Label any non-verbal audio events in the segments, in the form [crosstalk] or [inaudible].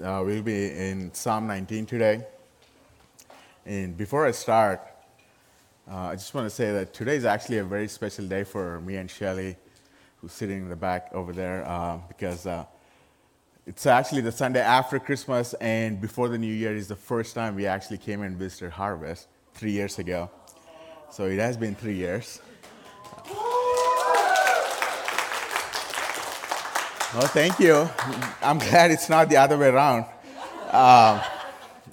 Uh, we'll be in Psalm 19 today. And before I start, uh, I just want to say that today is actually a very special day for me and Shelly, who's sitting in the back over there, uh, because uh, it's actually the Sunday after Christmas and before the New Year is the first time we actually came and visited Harvest three years ago. So it has been three years. Well, thank you. I'm glad it's not the other way around. Um,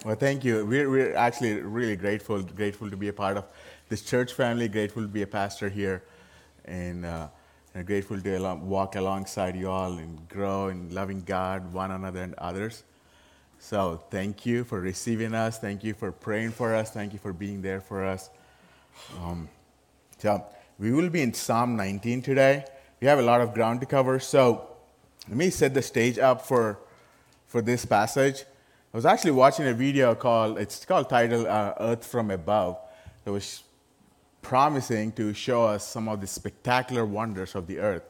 well, thank you. We're, we're actually really grateful, grateful to be a part of this church family, grateful to be a pastor here, and, uh, and grateful to walk alongside you all and grow in loving God, one another, and others. So, thank you for receiving us. Thank you for praying for us. Thank you for being there for us. Um, so, we will be in Psalm 19 today. We have a lot of ground to cover. So, let me set the stage up for, for this passage. I was actually watching a video called, it's called titled uh, Earth from Above. That was promising to show us some of the spectacular wonders of the earth.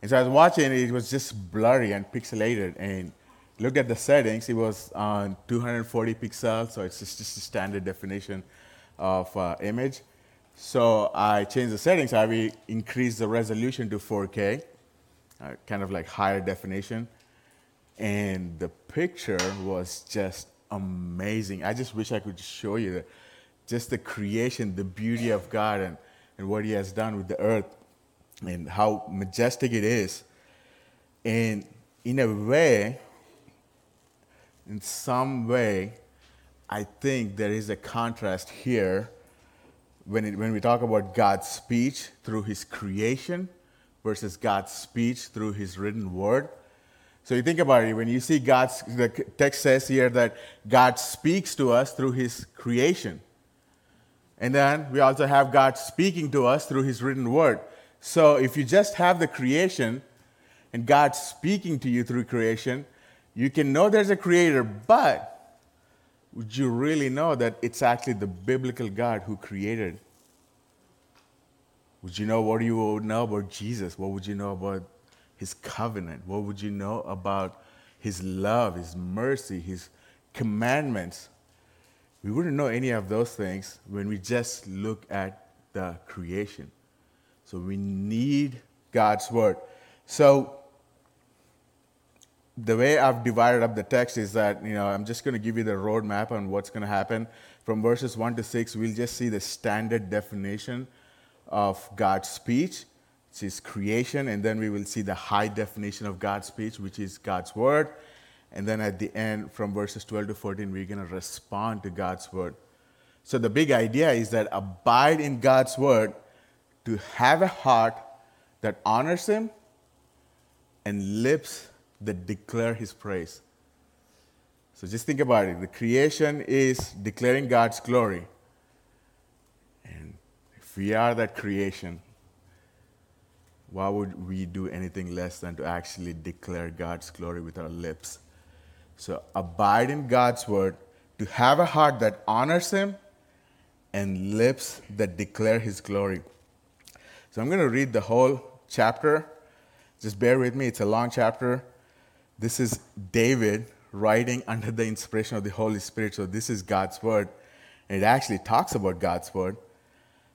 And so I was watching, it was just blurry and pixelated. And look at the settings, it was on 240 pixels, so it's just, just a standard definition of uh, image. So I changed the settings, I increased the resolution to 4K uh, kind of like higher definition. And the picture was just amazing. I just wish I could show you the, just the creation, the beauty of God, and, and what He has done with the earth, and how majestic it is. And in a way, in some way, I think there is a contrast here when, it, when we talk about God's speech through His creation versus God's speech through his written word. So you think about it, when you see God's, the text says here that God speaks to us through his creation. And then we also have God speaking to us through his written word. So if you just have the creation and God speaking to you through creation, you can know there's a creator, but would you really know that it's actually the biblical God who created would you know what you would know about Jesus? What would you know about his covenant? What would you know about his love, his mercy, his commandments? We wouldn't know any of those things when we just look at the creation. So we need God's word. So the way I've divided up the text is that, you know, I'm just going to give you the roadmap on what's going to happen. From verses 1 to 6, we'll just see the standard definition of God's speech, which is creation, and then we will see the high definition of God's speech, which is God's word. And then at the end, from verses 12 to 14, we're going to respond to God's word. So the big idea is that abide in God's word to have a heart that honors Him and lips that declare His praise. So just think about it. The creation is declaring God's glory. If we are that creation, why would we do anything less than to actually declare God's glory with our lips? So abide in God's word, to have a heart that honors Him and lips that declare His glory. So I'm going to read the whole chapter. Just bear with me, it's a long chapter. This is David writing [laughs] under the inspiration of the Holy Spirit. So this is God's word. And it actually talks about God's word.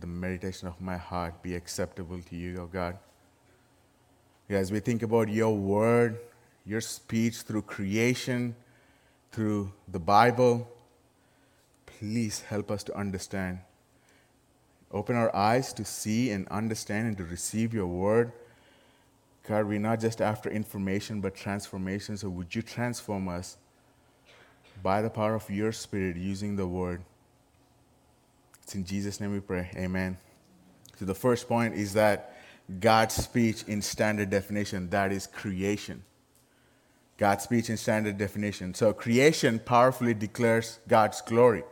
the meditation of my heart be acceptable to you, O God. As we think about your word, your speech through creation, through the Bible, please help us to understand. Open our eyes to see and understand and to receive your word. God, we're not just after information, but transformation. So would you transform us by the power of your spirit using the word? It's in Jesus' name we pray. Amen. So the first point is that God's speech in standard definition, that is creation. God's speech in standard definition. So creation powerfully declares God's glory.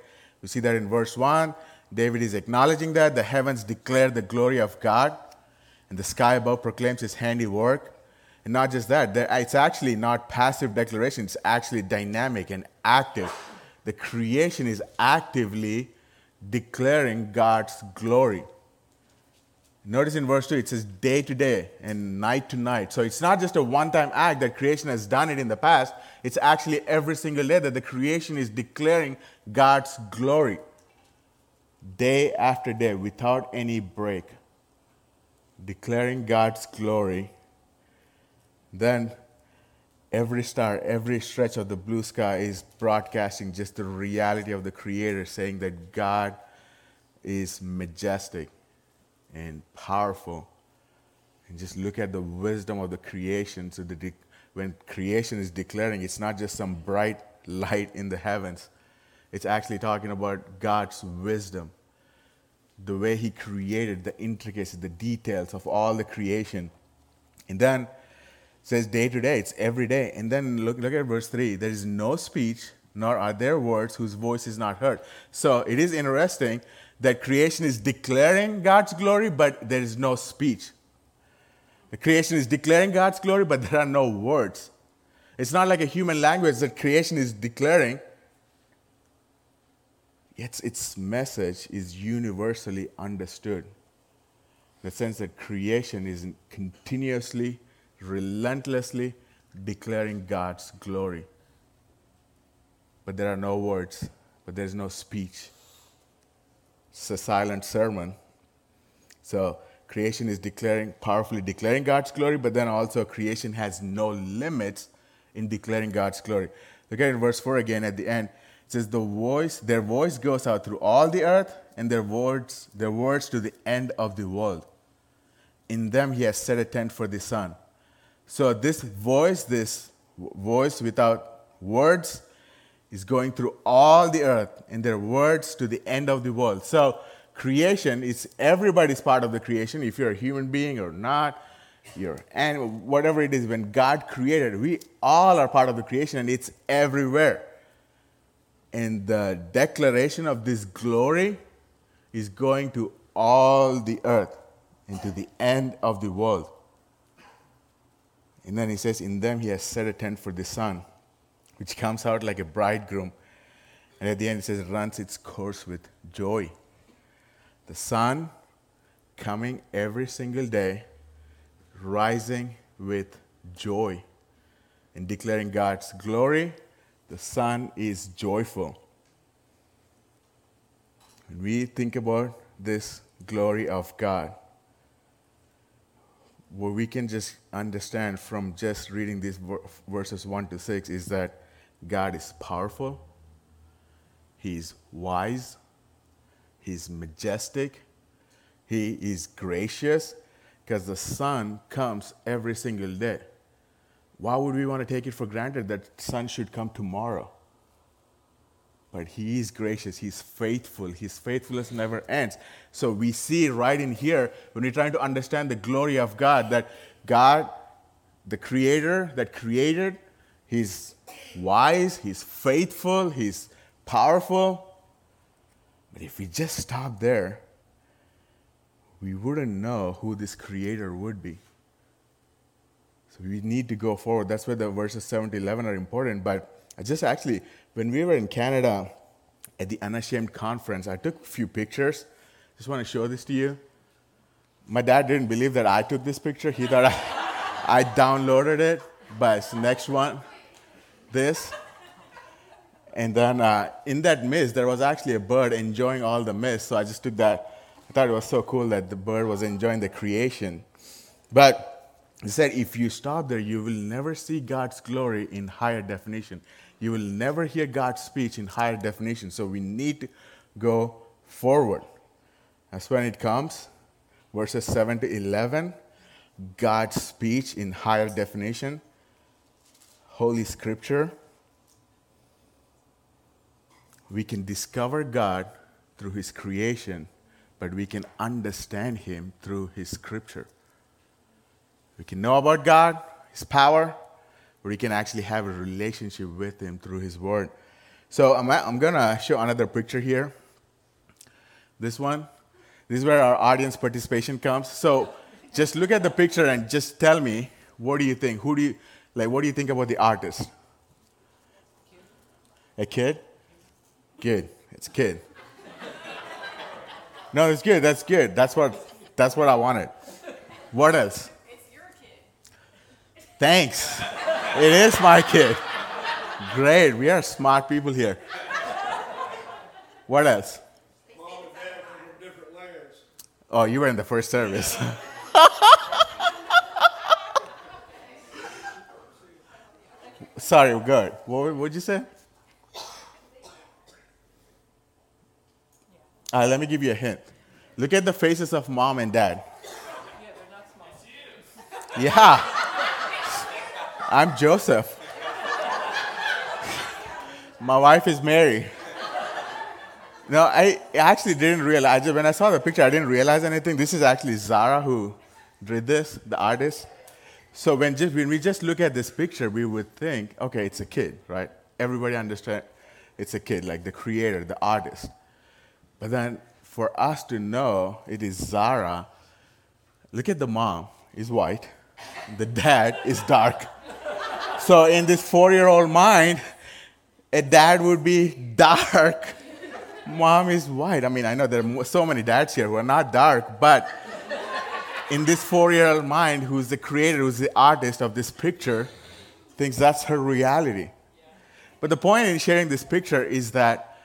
We see that in verse 1. David is acknowledging that the heavens declare the glory of God, and the sky above proclaims his handiwork. And not just that, it's actually not passive declaration, it's actually dynamic and active. The creation is actively declaring God's glory. Notice in verse 2, it says day to day and night to night. So it's not just a one time act that creation has done it in the past, it's actually every single day that the creation is declaring God's glory. Day after day, without any break, declaring God's glory. Then every star, every stretch of the blue sky is broadcasting just the reality of the Creator, saying that God is majestic and powerful. And just look at the wisdom of the creation. So the when creation is declaring, it's not just some bright light in the heavens. It's actually talking about God's wisdom, the way He created the intricacies, the details of all the creation. And then says day to day, it's every day. And then look, look at verse 3 there is no speech, nor are there words whose voice is not heard. So it is interesting that creation is declaring God's glory, but there is no speech. The creation is declaring God's glory, but there are no words. It's not like a human language that creation is declaring, yet its message is universally understood. In the sense that creation is continuously, relentlessly declaring God's glory. But there are no words, but there's no speech. It's a silent sermon. So creation is declaring, powerfully declaring God's glory, but then also creation has no limits in declaring God's glory. Look at verse 4 again at the end. It says, the voice, their voice goes out through all the earth, and their words, their words to the end of the world. In them he has set a tent for the sun. So this voice, this voice without words, is going through all the earth and their words to the end of the world. So creation is everybody's part of the creation. If you're a human being or not, you're and whatever it is, when God created, we all are part of the creation and it's everywhere. And the declaration of this glory is going to all the earth and to the end of the world. And then he says, In them he has set a tent for the sun which comes out like a bridegroom. And at the end, it says, runs its course with joy. The sun coming every single day, rising with joy and declaring God's glory. The sun is joyful. When we think about this glory of God, what we can just understand from just reading these verses 1 to 6 is that God is powerful, He's wise, He's majestic, He is gracious, because the sun comes every single day. Why would we want to take it for granted that sun should come tomorrow? But he is gracious. He's faithful. His faithfulness never ends. So we see right in here, when we're trying to understand the glory of God, that God, the creator that created, he's wise, he's faithful, he's powerful. But if we just stop there, we wouldn't know who this creator would be. So we need to go forward. That's why the verses 7 to 11 are important. But I just actually, when we were in Canada at the Unashamed conference, I took a few pictures. Just want to show this to you. My dad didn't believe that I took this picture. He thought I, [laughs] I downloaded it. But it's next one, this. And then uh, in that mist, there was actually a bird enjoying all the mist. So I just took that. I thought it was so cool that the bird was enjoying the creation. But he said, if you stop there, you will never see God's glory in higher definition. You will never hear God's speech in higher definition. So we need to go forward. That's when it comes. Verses 7 to 11, God's speech in higher definition, Holy Scripture. We can discover God through His creation, but we can understand Him through His Scripture. We can know about God, His power, where you can actually have a relationship with Him through His Word. So I'm, I'm going to show another picture here. This one. This is where our audience participation comes. So just look at the picture and just tell me what do you think? Who do you like? What do you think about the artist? A kid? Good. It's a kid. No, it's good. That's good. That's what that's what I wanted. What else? It's your kid. Thanks. It is my kid. Great. We are smart people here. What else? Mom and dad come from different lands. Oh, you were in the first service. [laughs] Sorry, good. What would you say? All right, let me give you a hint. Look at the faces of mom and dad. Yeah, they're not small. Yeah. I'm Joseph. My wife is Mary. No, I actually didn't realize. When I saw the picture, I didn't realize anything. This is actually Zara who did this, the artist. So when, just, when we just look at this picture, we would think, okay, it's a kid, right? Everybody understand it's a kid, like the creator, the artist. But then for us to know it is Zara, look at the mom, is white. The dad is dark. So in this four-year-old mind, a dad would be dark. Mom is white. I mean, I know there are so many dads here who are not dark, but in this four-year-old mind, who's the creator, who's the artist of this picture, thinks that's her reality. But the point in sharing this picture is that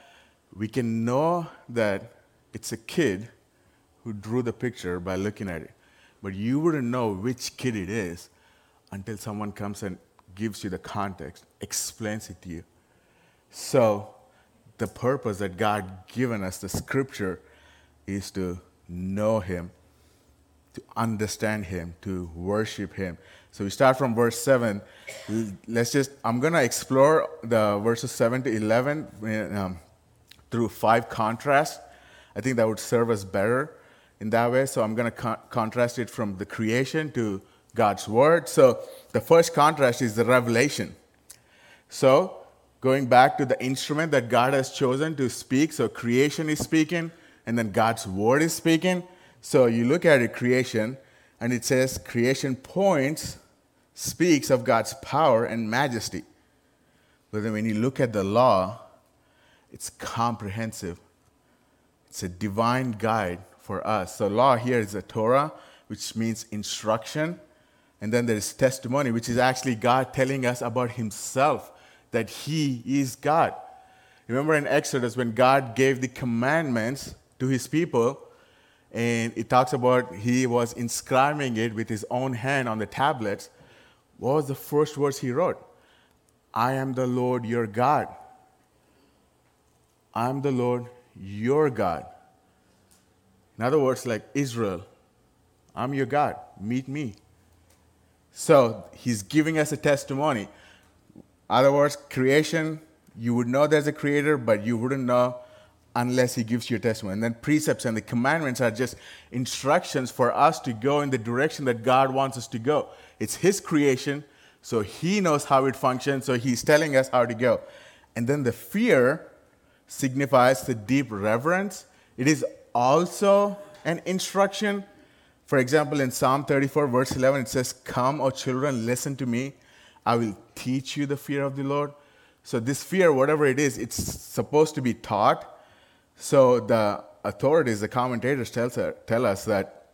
we can know that it's a kid who drew the picture by looking at it. But you wouldn't know which kid it is until someone comes and gives you the context, explains it to you. So, the purpose that God given us, the scripture, is to know Him, to understand Him, to worship Him. So we start from verse 7. Let's just, I'm going to explore the verses 7 to 11 um, through five contrasts. I think that would serve us better in that way. So I'm going to con- contrast it from the creation to God's word. So the first contrast is the revelation. So, going back to the instrument that God has chosen to speak, so creation is speaking, and then God's word is speaking. So, you look at it, creation, and it says, creation points, speaks of God's power and majesty. But then when you look at the law, it's comprehensive, it's a divine guide for us. So, law here is the Torah, which means instruction. And then there is testimony, which is actually God telling us about Himself, that He is God. Remember in Exodus when God gave the commandments to His people, and it talks about He was inscribing it with His own hand on the tablets. What was the first words He wrote? I am the Lord your God. I am the Lord your God. In other words, like Israel, I'm your God, meet me. So he's giving us a testimony. Other words, creation You would know there's a creator, but you wouldn't know unless he gives you a testimony. And then precepts and the commandments are just instructions for us to go in the direction that God wants us to go. It's his creation, so he knows how it functions, so he's telling us how to go. And then the fear signifies the deep reverence. It is also an instruction. For example, in Psalm 34, verse 11, it says, Come, O children, listen to me. I will teach you the fear of the Lord. So, this fear, whatever it is, it's supposed to be taught. So, the authorities, the commentators tell, tell us that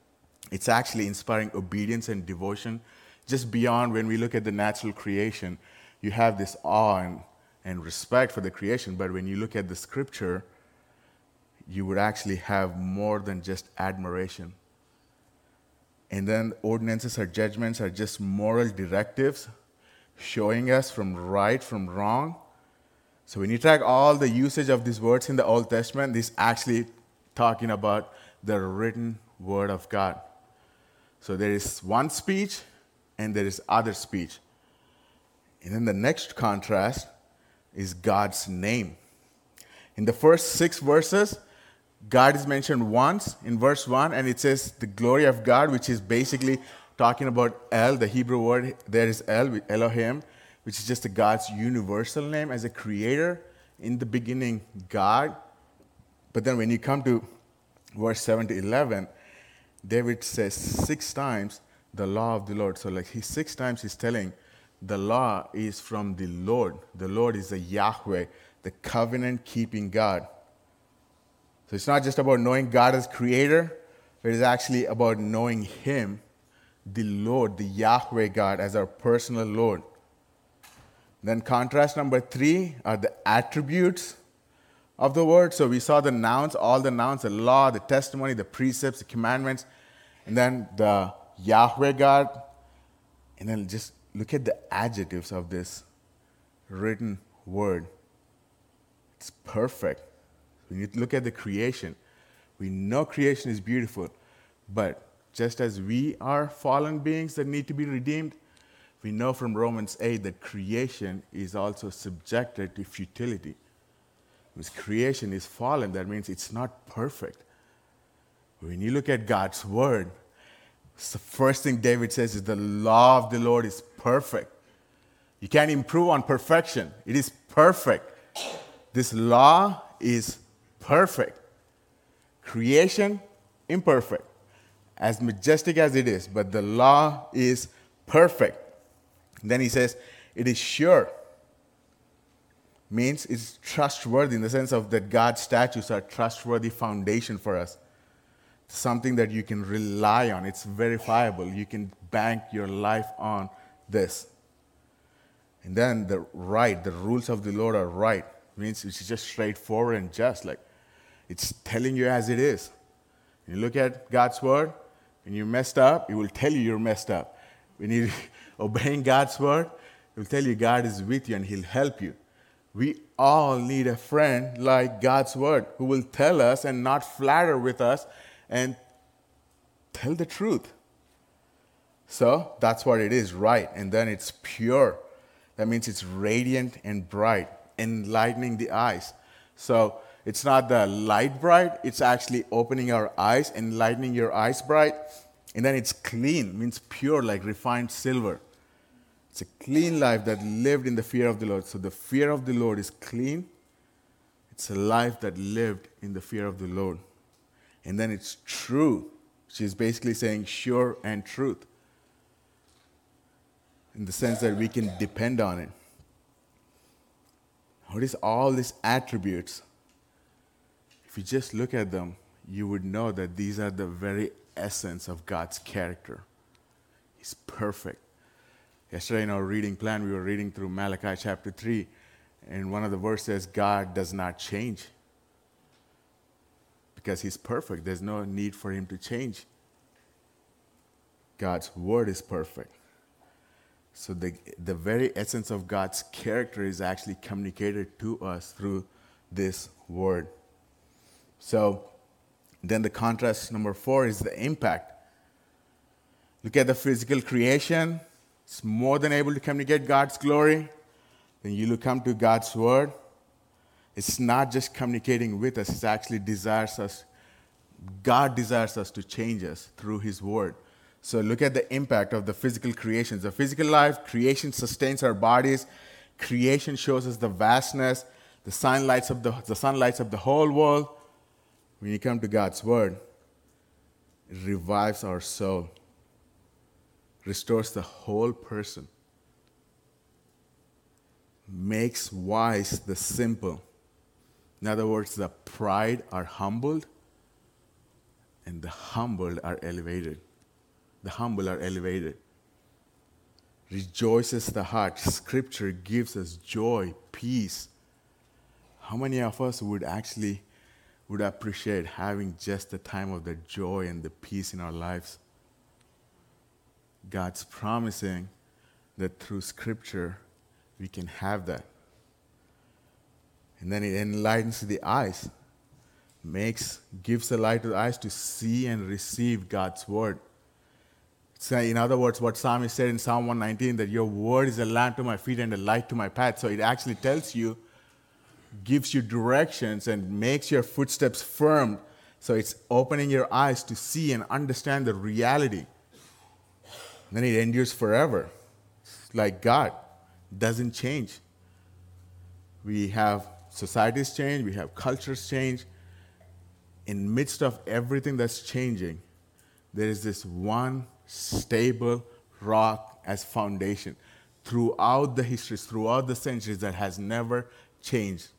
it's actually inspiring obedience and devotion just beyond when we look at the natural creation. You have this awe and, and respect for the creation, but when you look at the scripture, you would actually have more than just admiration. And then ordinances or judgments are just moral directives showing us from right from wrong. So when you track all the usage of these words in the Old Testament, this actually talking about the written word of God. So there is one speech and there is other speech. And then the next contrast is God's name. In the first six verses, God is mentioned once in verse 1, and it says the glory of God, which is basically talking about El, the Hebrew word there is El, Elohim, which is just a God's universal name as a creator. In the beginning, God. But then when you come to verse 7 to 11, David says six times the law of the Lord. So, like, he six times he's telling the law is from the Lord. The Lord is the Yahweh, the covenant keeping God. So it's not just about knowing God as creator, it's actually about knowing Him, the Lord, the Yahweh God, as our personal Lord. Then, contrast number three are the attributes of the word. So we saw the nouns, all the nouns, the law, the testimony, the precepts, the commandments, and then the Yahweh God. And then just look at the adjectives of this written word. It's perfect. When you look at the creation, we know creation is beautiful, but just as we are fallen beings that need to be redeemed, we know from Romans 8 that creation is also subjected to futility. Because creation is fallen, that means it's not perfect. When you look at God's word, the first thing David says is the law of the Lord is perfect. You can't improve on perfection, it is perfect. This law is perfect. Creation, imperfect. As majestic as it is, but the law is perfect. Then he says, it is sure. Means it's trustworthy in the sense of that God's statutes are trustworthy foundation for us. Something that you can rely on. It's verifiable. You can bank your life on this. And then the right, the rules of the Lord are right. Means it's just straightforward and just. Like it's telling you as it is. You look at God's word, when you're messed up, it will tell you you're messed up. When you're [laughs] obeying God's word, it will tell you God is with you and He'll help you. We all need a friend like God's word who will tell us and not flatter with us and tell the truth. So that's what it is, right? And then it's pure. That means it's radiant and bright, enlightening the eyes. So it's not the light bright, it's actually opening our eyes, enlightening your eyes bright. And then it's clean, means pure, like refined silver. It's a clean life that lived in the fear of the Lord. So the fear of the Lord is clean. It's a life that lived in the fear of the Lord. And then it's true. She's basically saying sure and truth in the sense that we can depend on it. What is all these attributes? If you just look at them, you would know that these are the very essence of God's character. He's perfect. Yesterday in our reading plan, we were reading through Malachi chapter 3, and one of the verses says, God does not change because He's perfect. There's no need for Him to change. God's word is perfect. So, the, the very essence of God's character is actually communicated to us through this word. So then the contrast number four is the impact. Look at the physical creation. It's more than able to communicate God's glory. Then you look come to God's word. It's not just communicating with us, it actually desires us. God desires us to change us through His Word. So look at the impact of the physical creations. The physical life, creation sustains our bodies. Creation shows us the vastness. The sun lights up the, the sun lights up the whole world. When you come to God's Word, it revives our soul, restores the whole person, makes wise the simple. In other words, the pride are humbled, and the humbled are elevated. The humble are elevated. Rejoices the heart. Scripture gives us joy, peace. How many of us would actually would appreciate having just the time of the joy and the peace in our lives? God's promising that through Scripture we can have that. And then it enlightens the eyes, makes, gives the light to the eyes to see and receive God's word. So in other words, what Psalmist said in Psalm 119 that your word is a lamp to my feet and a light to my path. So it actually tells you, gives you directions and makes your footsteps firm. So it's opening your eyes to see and understand the reality. then it endures forever. Like God doesn't change. We have societies change, we have cultures change. In midst of everything that's changing, there is this one stable rock as foundation throughout the histories, throughout the centuries that has never changed.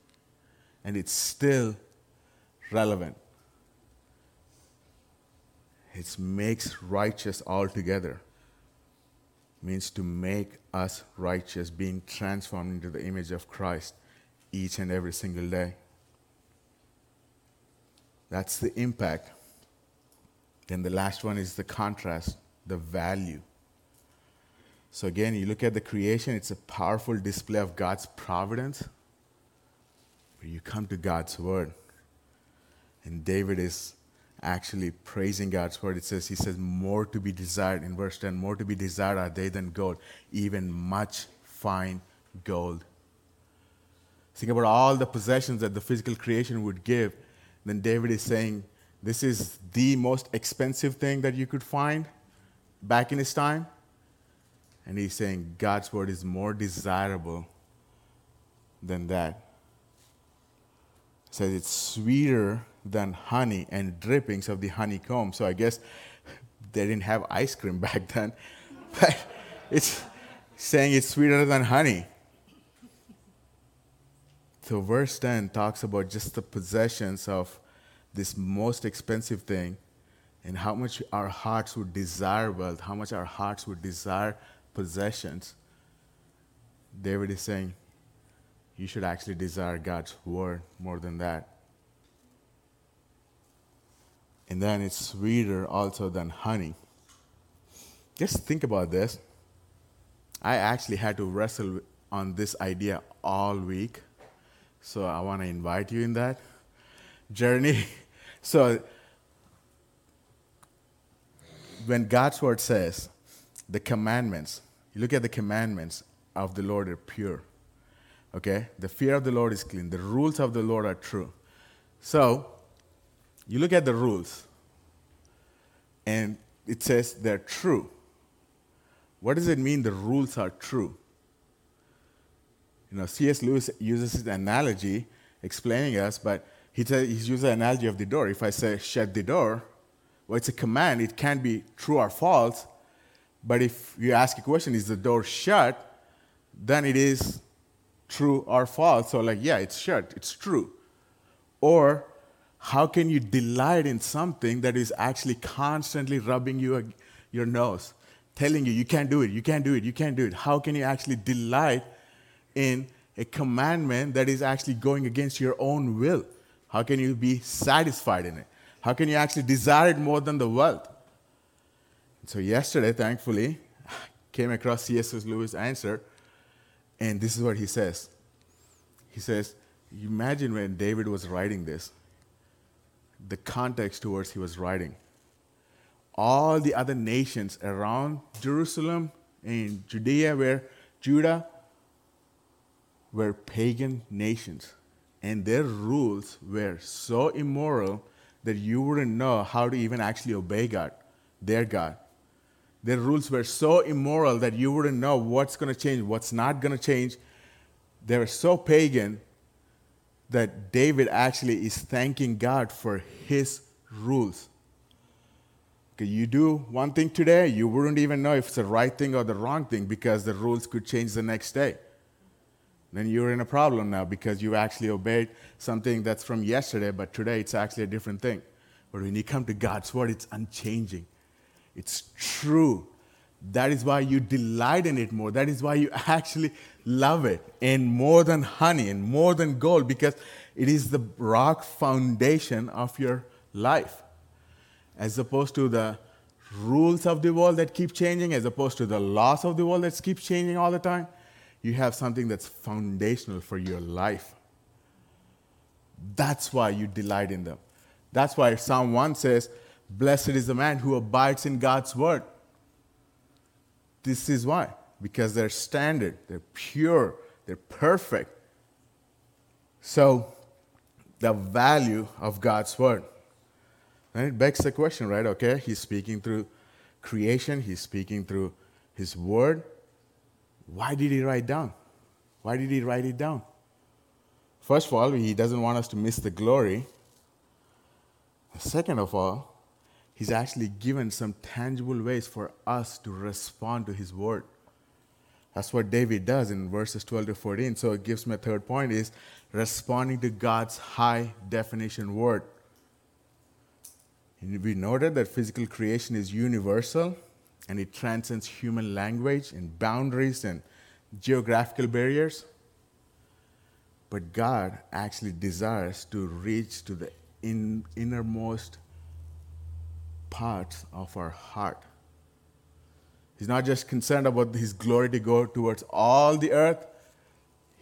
And it's still relevant. It makes righteous altogether. Means to make us righteous, being transformed into the image of Christ each and every single day. That's the impact. Then the last one is the contrast, the value. So again, you look at the creation, it's a powerful display of God's providence. You come to God's word. And David is actually praising God's word. It says, He says, more to be desired in verse 10, more to be desired are they than gold, even much fine gold. Think about all the possessions that the physical creation would give. Then David is saying, This is the most expensive thing that you could find back in his time. And he's saying, God's word is more desirable than that. Says it's sweeter than honey and drippings of the honeycomb. So I guess they didn't have ice cream [laughs] back then. But it's saying it's sweeter than honey. So, verse 10 talks about just the possessions of this most expensive thing and how much our hearts would desire wealth, how much our hearts would desire possessions. David is saying, you should actually desire God's word more than that. And then it's sweeter also than honey. Just think about this. I actually had to wrestle on this idea all week so I want to invite you in that journey. [laughs] So when God's word says the commandments, you look at the commandments of the Lord are pure. Okay? The fear of the Lord is clean. The rules of the Lord are true. So you look at the rules and it says they're true. What does it mean the rules are true? You know, C.S. Lewis uses his analogy explaining us, but he t- he's used the analogy of the door. If I say shut the door, well, it's a command. It can be true or false. But if you ask a question, is the door shut? Then it is true or false. So, like, yeah, it's shut. It's true. Or how can you delight in something that is actually constantly rubbing you your nose, telling you you can't do it, you can't do it, you can't do it? How can you actually delight in a commandment that is actually going against your own will? How can you be satisfied in it? How can you actually desire it more than the wealth? So yesterday, thankfully, I [laughs] came across C.S. Lewis' answer, and this is what he says. He says, imagine when David was writing this, the context towards he was writing. All the other nations around Jerusalem and Judea, where Judah were pagan nations. and their rules were so immoral that you wouldn't know how to even actually obey God, their God. Their rules were so immoral that you wouldn't know what's going to change, what's not going to change. They were so pagan that David actually is thanking God for his rules. Okay, you do one thing today, you wouldn't even know if it's the right thing or the wrong thing because the rules could change the next day. Then you're in a problem now because you actually obeyed something that's from yesterday, but today it's actually a different thing. But when you come to God's word, it's unchanging. It's true. That is why you delight in it more. That is why you [laughs] actually love it. And more than honey and more than gold, because it is the rock foundation of your life. As opposed to the rules of the world that keep changing, as opposed to the laws of the world that keep changing all the time, you have something that's foundational for your life. That's why you delight in them. That's why Psalm 1 says, Blessed is the man who abides in God's word. This is why. Because they're standard, they're pure, they're perfect. So, the value of God's word. And it begs the question, right? Okay, he's speaking through creation, he's speaking through his word. Why did he write down? Why did he write it down? First of all, he doesn't want us to miss the glory. Second of all, he's actually given some tangible ways for us to respond to his word. That's what David does in verses 12 to 14. So it gives me a third point is responding to God's high definition word. And we noted that physical creation is universal and it transcends human language and boundaries and geographical barriers. But God actually desires to reach to the in, innermost parts of our heart. He's not just concerned about His glory to go towards all the earth,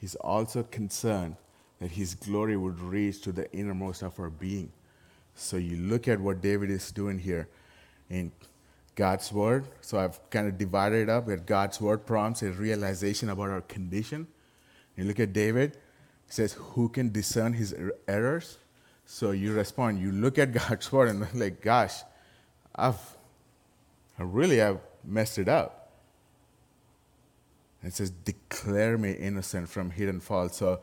He's also concerned that His glory would reach to the innermost of our being. So you look at what David is doing here in God's word. So I've kind of divided it up where God's word prompts a realization about our condition. You look at David, he says, Who can discern his er- errors? So you respond, you look at [laughs] God's word and [laughs] like, gosh, I've I really have messed it up. It says, declare me innocent from hidden fault. So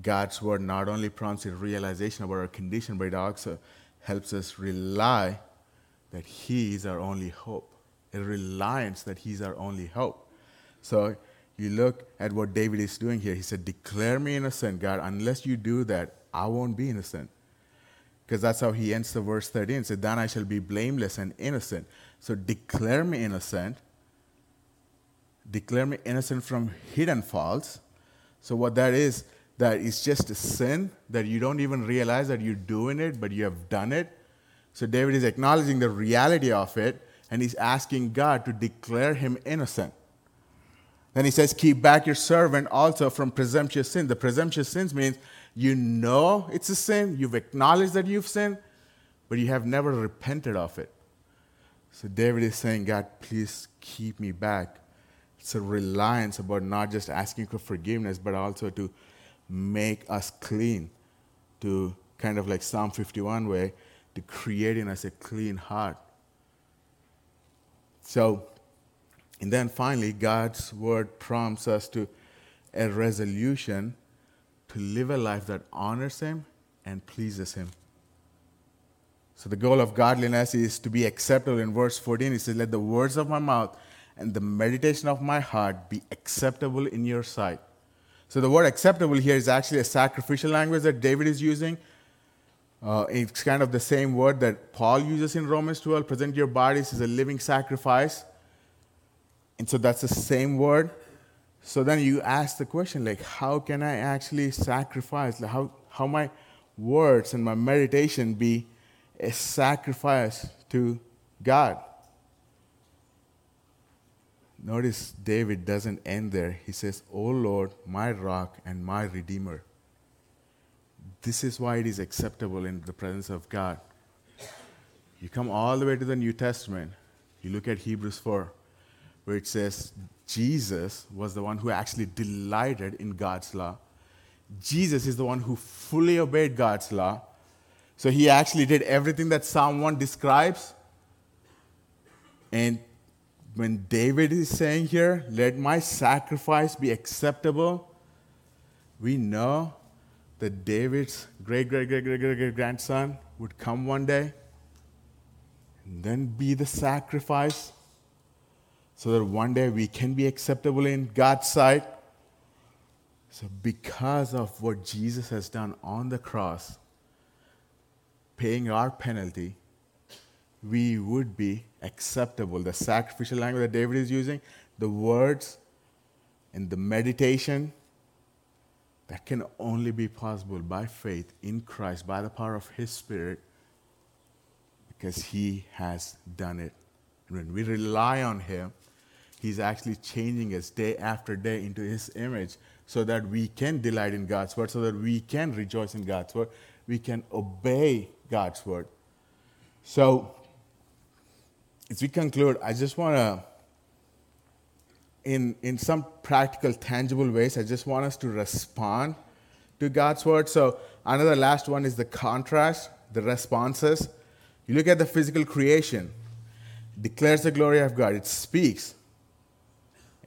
God's word not only prompts a realization about our condition, but it also helps us rely that He is our only hope, a reliance that He's our only hope. So you look at what David is doing here. He said, Declare me innocent, God. Unless you do that, I won't be innocent. Because that's how he ends the verse 13. He said, Then I shall be blameless and innocent. So declare me innocent. Declare me innocent from hidden faults. So what that is, that is just a sin that you don't even realize that you're doing it, but you have done it. So David is acknowledging the reality of it, and he's asking God to declare him innocent. Then he says, Keep back your servant also from presumptuous sin. The presumptuous sins means you know it's a sin, you've acknowledged that you've sinned, but you have never repented of it. So David is saying, God, please keep me back. It's a reliance about not just asking for forgiveness, but also to make us clean, to kind of like Psalm 51 way, to create in us a clean heart. So, and then finally, God's word prompts us to a resolution to live a life that honors Him and pleases Him. So, the goal of godliness is to be acceptable. In verse 14, it says, Let the words of my mouth and the meditation of my heart be acceptable in your sight. So, the word acceptable here is actually a sacrificial language that David is using. Uh, it's kind of the same word that Paul uses in Romans 12 present your bodies as a living sacrifice. And so that's the same word. So then you ask the question, like, how can I actually sacrifice? How, how my words and my meditation be a sacrifice to God? Notice David doesn't end there. He says, O Lord, my rock and my redeemer. This is why it is acceptable in the presence of God. You come all the way to the New Testament, you look at Hebrews 4, where it says Jesus was the one who actually delighted in God's law. Jesus is the one who fully obeyed God's law. So he actually did everything that Psalm 1 describes. And when David is saying here, let my sacrifice be acceptable, we know that David's great, great, great, great, great, great grandson would come one day and then be the sacrifice so that one day we can be acceptable in God's sight. So, because of what Jesus has done on the cross, paying our penalty, we would be acceptable. The sacrificial language that David is using, the words and the meditation, that can only be possible by faith in Christ, by the power of His Spirit, because He has done it. And when we rely on Him, He's actually changing us day after day into His image so that we can delight in God's Word, so that we can rejoice in God's Word, we can obey God's Word. So, as we conclude, I just want to, in, in some practical, tangible ways, I just want us to respond to God's Word. So, another last one is the contrast, the responses. You look at the physical creation, declares the glory of God, it speaks.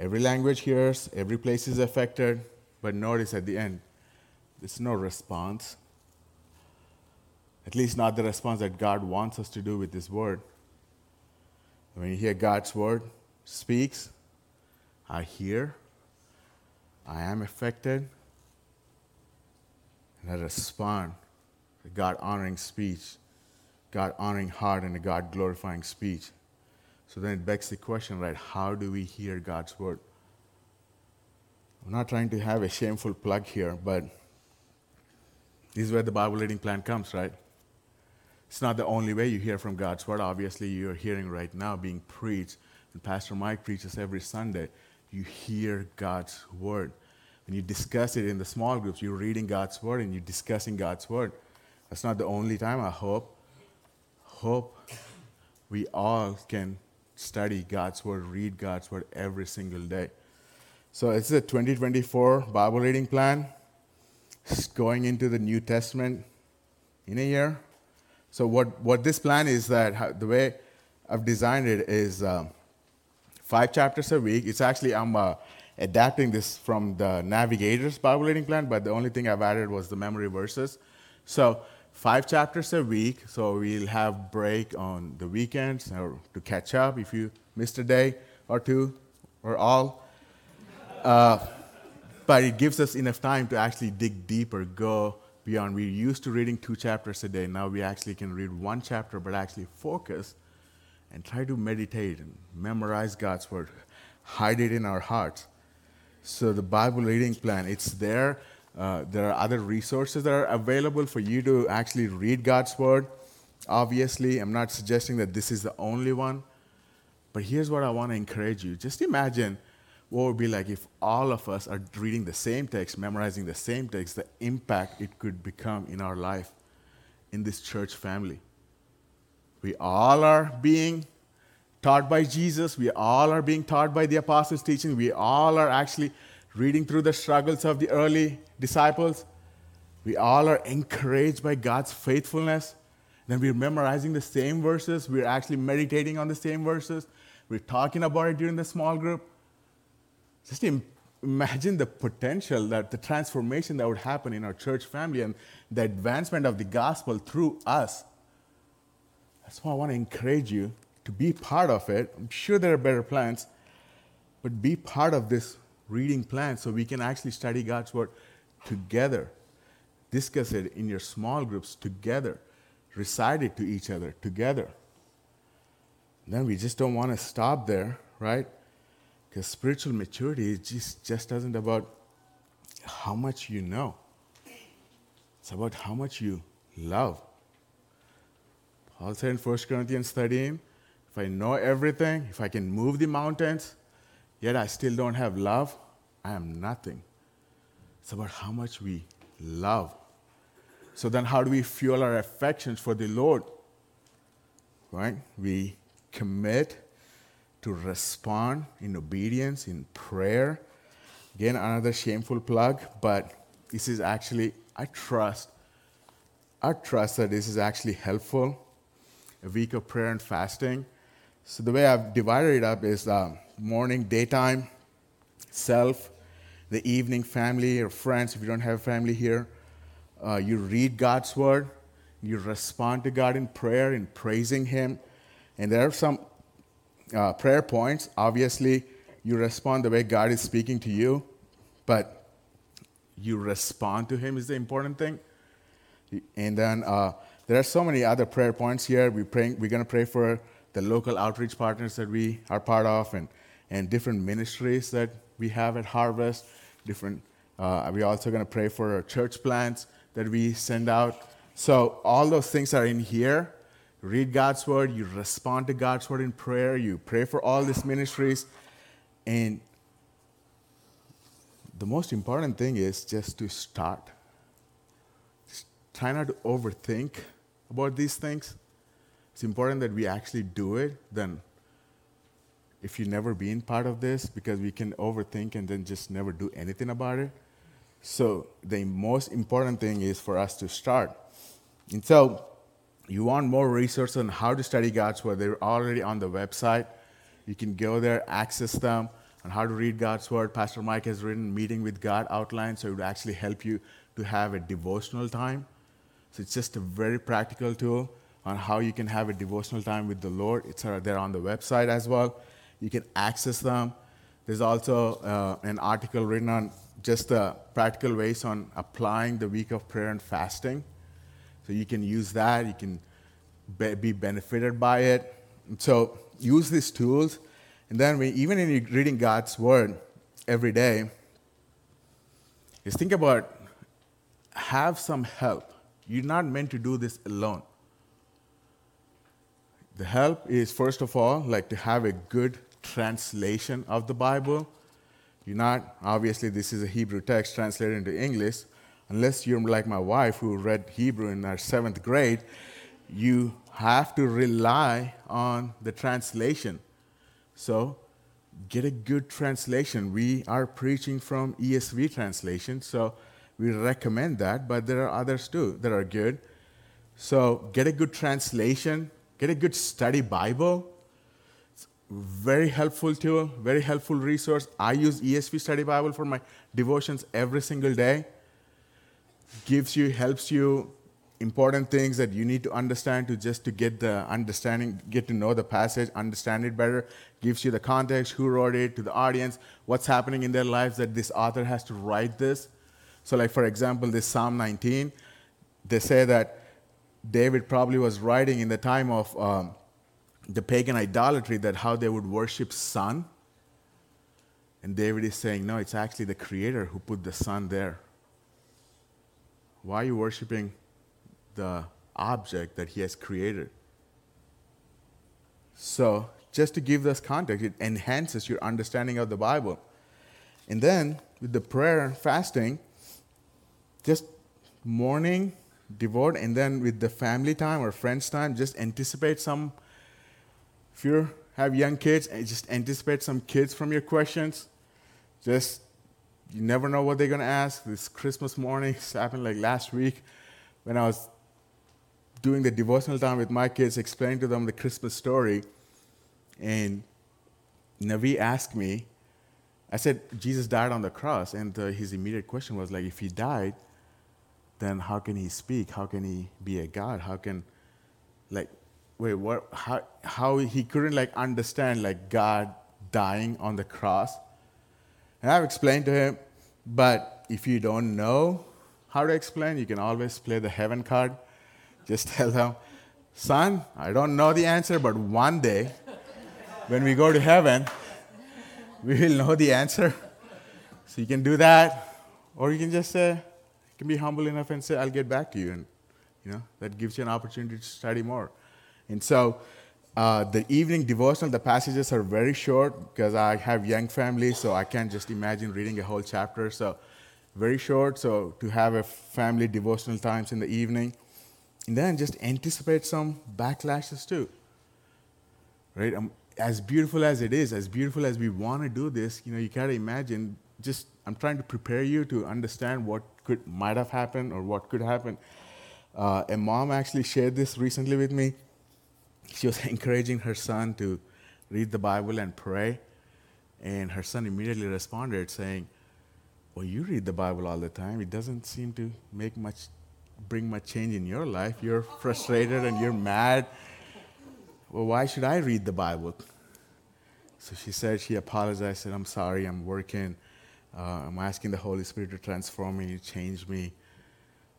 Every language hears, every place is affected, but notice at the end, there's no response. At least not the response that God wants us to do with His Word. When you hear God's Word speaks, I hear, I am affected, and I respond. A God honoring speech, God honoring heart, and a God glorifying speech. So then it begs the question, right? How do we hear God's word? I'm not trying to have a shameful plug here, but this is where the Bible reading plan comes, right? It's not the only way you hear from God's word. Obviously, you're hearing right now being preached, and Pastor Mike preaches every Sunday. You hear God's word. When you discuss it in the small groups, you're reading God's word and you're discussing God's word. That's not the only time, I hope. Hope we all can study God's word, read God's word every single day. So it's a 2024 Bible reading plan. It's going into the New Testament in a year. So what, what this plan is that how, the way I've designed it is um, five chapters a week. It's actually I'm uh, adapting this from the Navigator's Bible reading plan, but the only thing I've added was the memory verses. So five chapters a week. So we'll have break on the weekends or to catch up if you missed a day or two or all. Uh, but it gives us enough time to actually dig deeper, go beyond. We're used to reading two chapters a day. Now we actually can read one chapter, but actually focus and try to meditate and memorize God's word, hide it in our hearts. So the Bible reading plan, it's there. Uh, there are other resources that are available for you to actually read God's word. Obviously, I'm not suggesting that this is the only one, but here's what I want to encourage you. Just imagine what would be like if all of us are reading the same text, memorizing the same text, the impact it could become in our life, in this church family. We all are being taught by Jesus. We all are being taught by the apostles' teaching. We all are actually reading through the struggles of the early disciples. We all are encouraged by God's faithfulness. Then we're memorizing the same verses. We're actually meditating on the same verses. We're talking about it during the small group. Just imagine the potential that the transformation that would happen in our church family and the advancement of the gospel through us. That's why I want to encourage you to be part of it. I'm sure there are better plans, but be part of this reading plan so we can actually study God's word together. Discuss it in your small groups together. Recite it to each other together. then we just don't want to stop there, right? Because spiritual maturity just, just isn't about how much you know, it's about how much you love. Paul said in 1 Corinthians 13 if I know everything, if I can move the mountains, yet I still don't have love, I am nothing. It's about how much we love. So then, how do we fuel our affections for the Lord? Right? We commit to respond in obedience, in prayer. Again, another shameful plug, but this is actually, I trust, I trust that this is actually helpful. A week of prayer and fasting. So the way I've divided it up is um, morning, daytime, self, the evening, family or friends. If you don't have family here, uh, you read God's word, you respond to God in prayer, in praising Him, and there are some uh, prayer points. Obviously, you respond the way God is speaking to you, but you respond to Him is the important thing. And then uh, there are so many other prayer points here. We praying, we're going to pray for the local outreach partners that we are part of and, and different ministries that we have at Harvest. Different, uh, we're also going to pray for our church plants that we send out. So all those things are in here. Read God's word, you respond to God's word in prayer, you pray for all these ministries, and the most important thing is just to start. Just try not to overthink about these things. It's important that we actually do it than if you've never been part of this because we can overthink and then just never do anything about it. So the most important thing is for us to start. And so you want more resources on how to study God's Word, they're already on the website. You can go there, access them on how to read God's Word. Pastor Mike has written Meeting with God outline, so it would actually help you to have a devotional time. So it's just a very practical tool on how you can have a devotional time with the Lord. It's uh, there on the website as well. You can access them. There's also uh, an article written on just the practical ways on applying the week of prayer and fasting. So you can use that. You can be, be benefited by it. And so use these tools. And then we, even in reading God's word every day, just think about have some help. You're not meant to do this alone. The help is, first of all, like to have a good translation of the Bible. You're not, obviously, this is a Hebrew text translated into English. Unless you're like my wife who read Hebrew in our seventh grade, you have to rely on the translation. So, get a good translation. We are preaching from ESV translation, so we recommend that, but there are others too that are good. So, get a good translation, get a good study Bible. It's very helpful tool, very helpful resource. I use ESV Study Bible for my devotions every single day. Gives you, helps you important things that you need to understand to just to get the understanding, get to know the passage, understand it better. Gives you the context, who wrote it, to the audience, what's happening in their lives that this author has to write this. So, like for example, this Psalm 19, they say that David probably was writing in the time of um, the pagan idolatry that how they would worship sun. And David is saying, no, it's actually the Creator who put the sun there. Why are you worshiping the object that He has created? So, just to give this context, it enhances your understanding of the Bible. And then, with the prayer and fasting, just morning, devote, and then with the family time or friends time, just anticipate some. If you have young kids, just anticipate some kids from your questions. Just you never know what they're gonna ask. This Christmas morning [laughs] this happened like last week when I was doing the devotional time with my kids, explaining to them the Christmas story, and Navi asked me. I said Jesus died on the cross, and uh, his immediate question was like, if he died, then how can he speak? How can he be a God? How can, like, wait, what? How, how he couldn't like understand like God dying on the cross? And I've explained to him, but if you don't know how to explain, you can always play the heaven card. Just [laughs] tell them, son, I don't know the answer, but one day, when we go to heaven, we will know the answer. So you can do that, or you can just say, can be humble enough and say, I'll get back to you. And, you know, that gives you an opportunity to study more. And so, uh, the evening devotional, the passages are very short because I have young family, so I can't just imagine reading a whole chapter. So, very short. So, to have a family devotional times in the evening, and then just anticipate some backlashes too. Right? Um, as beautiful as it is, as beautiful as we want to do this, you know, you gotta imagine. Just I'm trying to prepare you to understand what could might have happened or what could happen. Uh, a mom actually shared this recently with me. She was [laughs] encouraging her son to read the Bible and pray, and her son immediately responded saying, "Well, you read the Bible all the time. It doesn't seem to make much, bring much change in your life. You're frustrated and you're mad. Well, why should I read the Bible?" So she said she apologized. Said, "I'm sorry. I'm working." Uh, I'm asking the Holy Spirit to transform me, change me.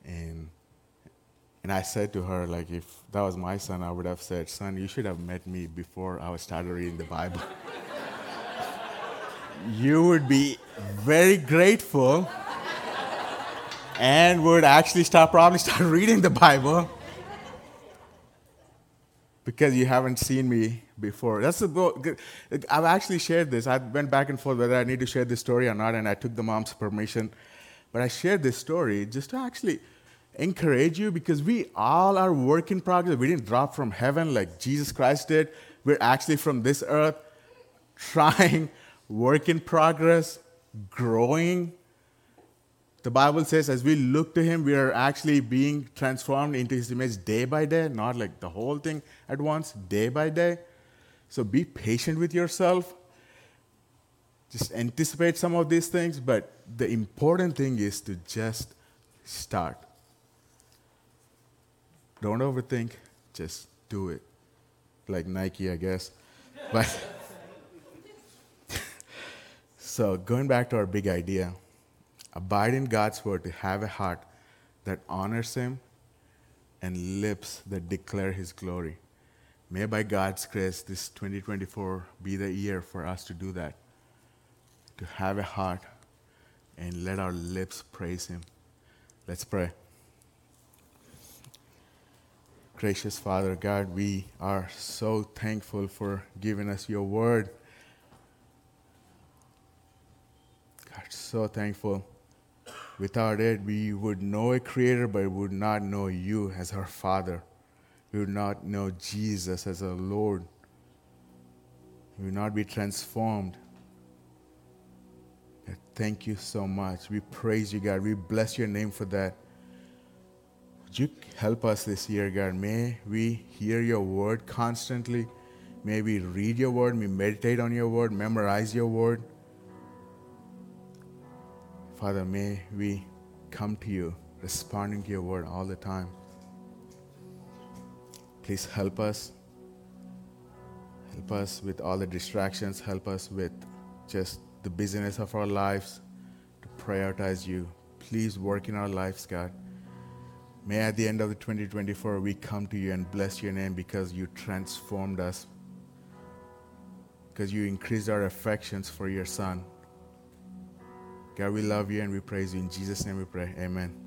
And, and I said to her, like, if that was my son, I would have said, son, you should have met me before I started reading the Bible. [laughs] you would be very grateful and would actually start, probably start [laughs] reading the Bible because you haven't seen me before. That's good. I've actually shared this. I went back and forth whether I need to share this story or not, and I took the mom's permission. But I shared this story just to actually encourage you because we all are work in progress. We didn't drop from heaven like Jesus Christ did. We're actually from this earth, trying, [laughs] work in progress, growing, the Bible says as we look to Him, we are actually being transformed into His image day by day, not like the whole thing at once, day by day. So be patient with yourself. Just anticipate some of these things, but the important thing is to just start. Don't overthink, just do it. Like Nike, I guess. [laughs] But [laughs] so going back to our big idea Abide in God's word to have a heart that honors Him and lips that declare His glory. May by God's grace this 2024 be the year for us to do that. To have a heart and let our lips praise Him. Let's pray. Gracious Father God, we are so thankful for giving us your word. God, so thankful Without it, we would know a creator, but would not know you as our Father. We would not know Jesus as our Lord. We would not be transformed. thank you so much. We praise you, God. We bless your name for that. Would you help us this year, God? May we hear your word constantly. May we read your word, May we meditate on your word, memorize your word. Father, may we come to you responding to your word all the time. Please help us. Help us with all the distractions. Help us with just the busyness of our lives to prioritize you. Please work in our lives, God. May at the end of the 2024 we come to you and bless your name because you transformed us, because you increased our affections for your Son. God, we love you and we praise you. In Jesus' name we pray. Amen.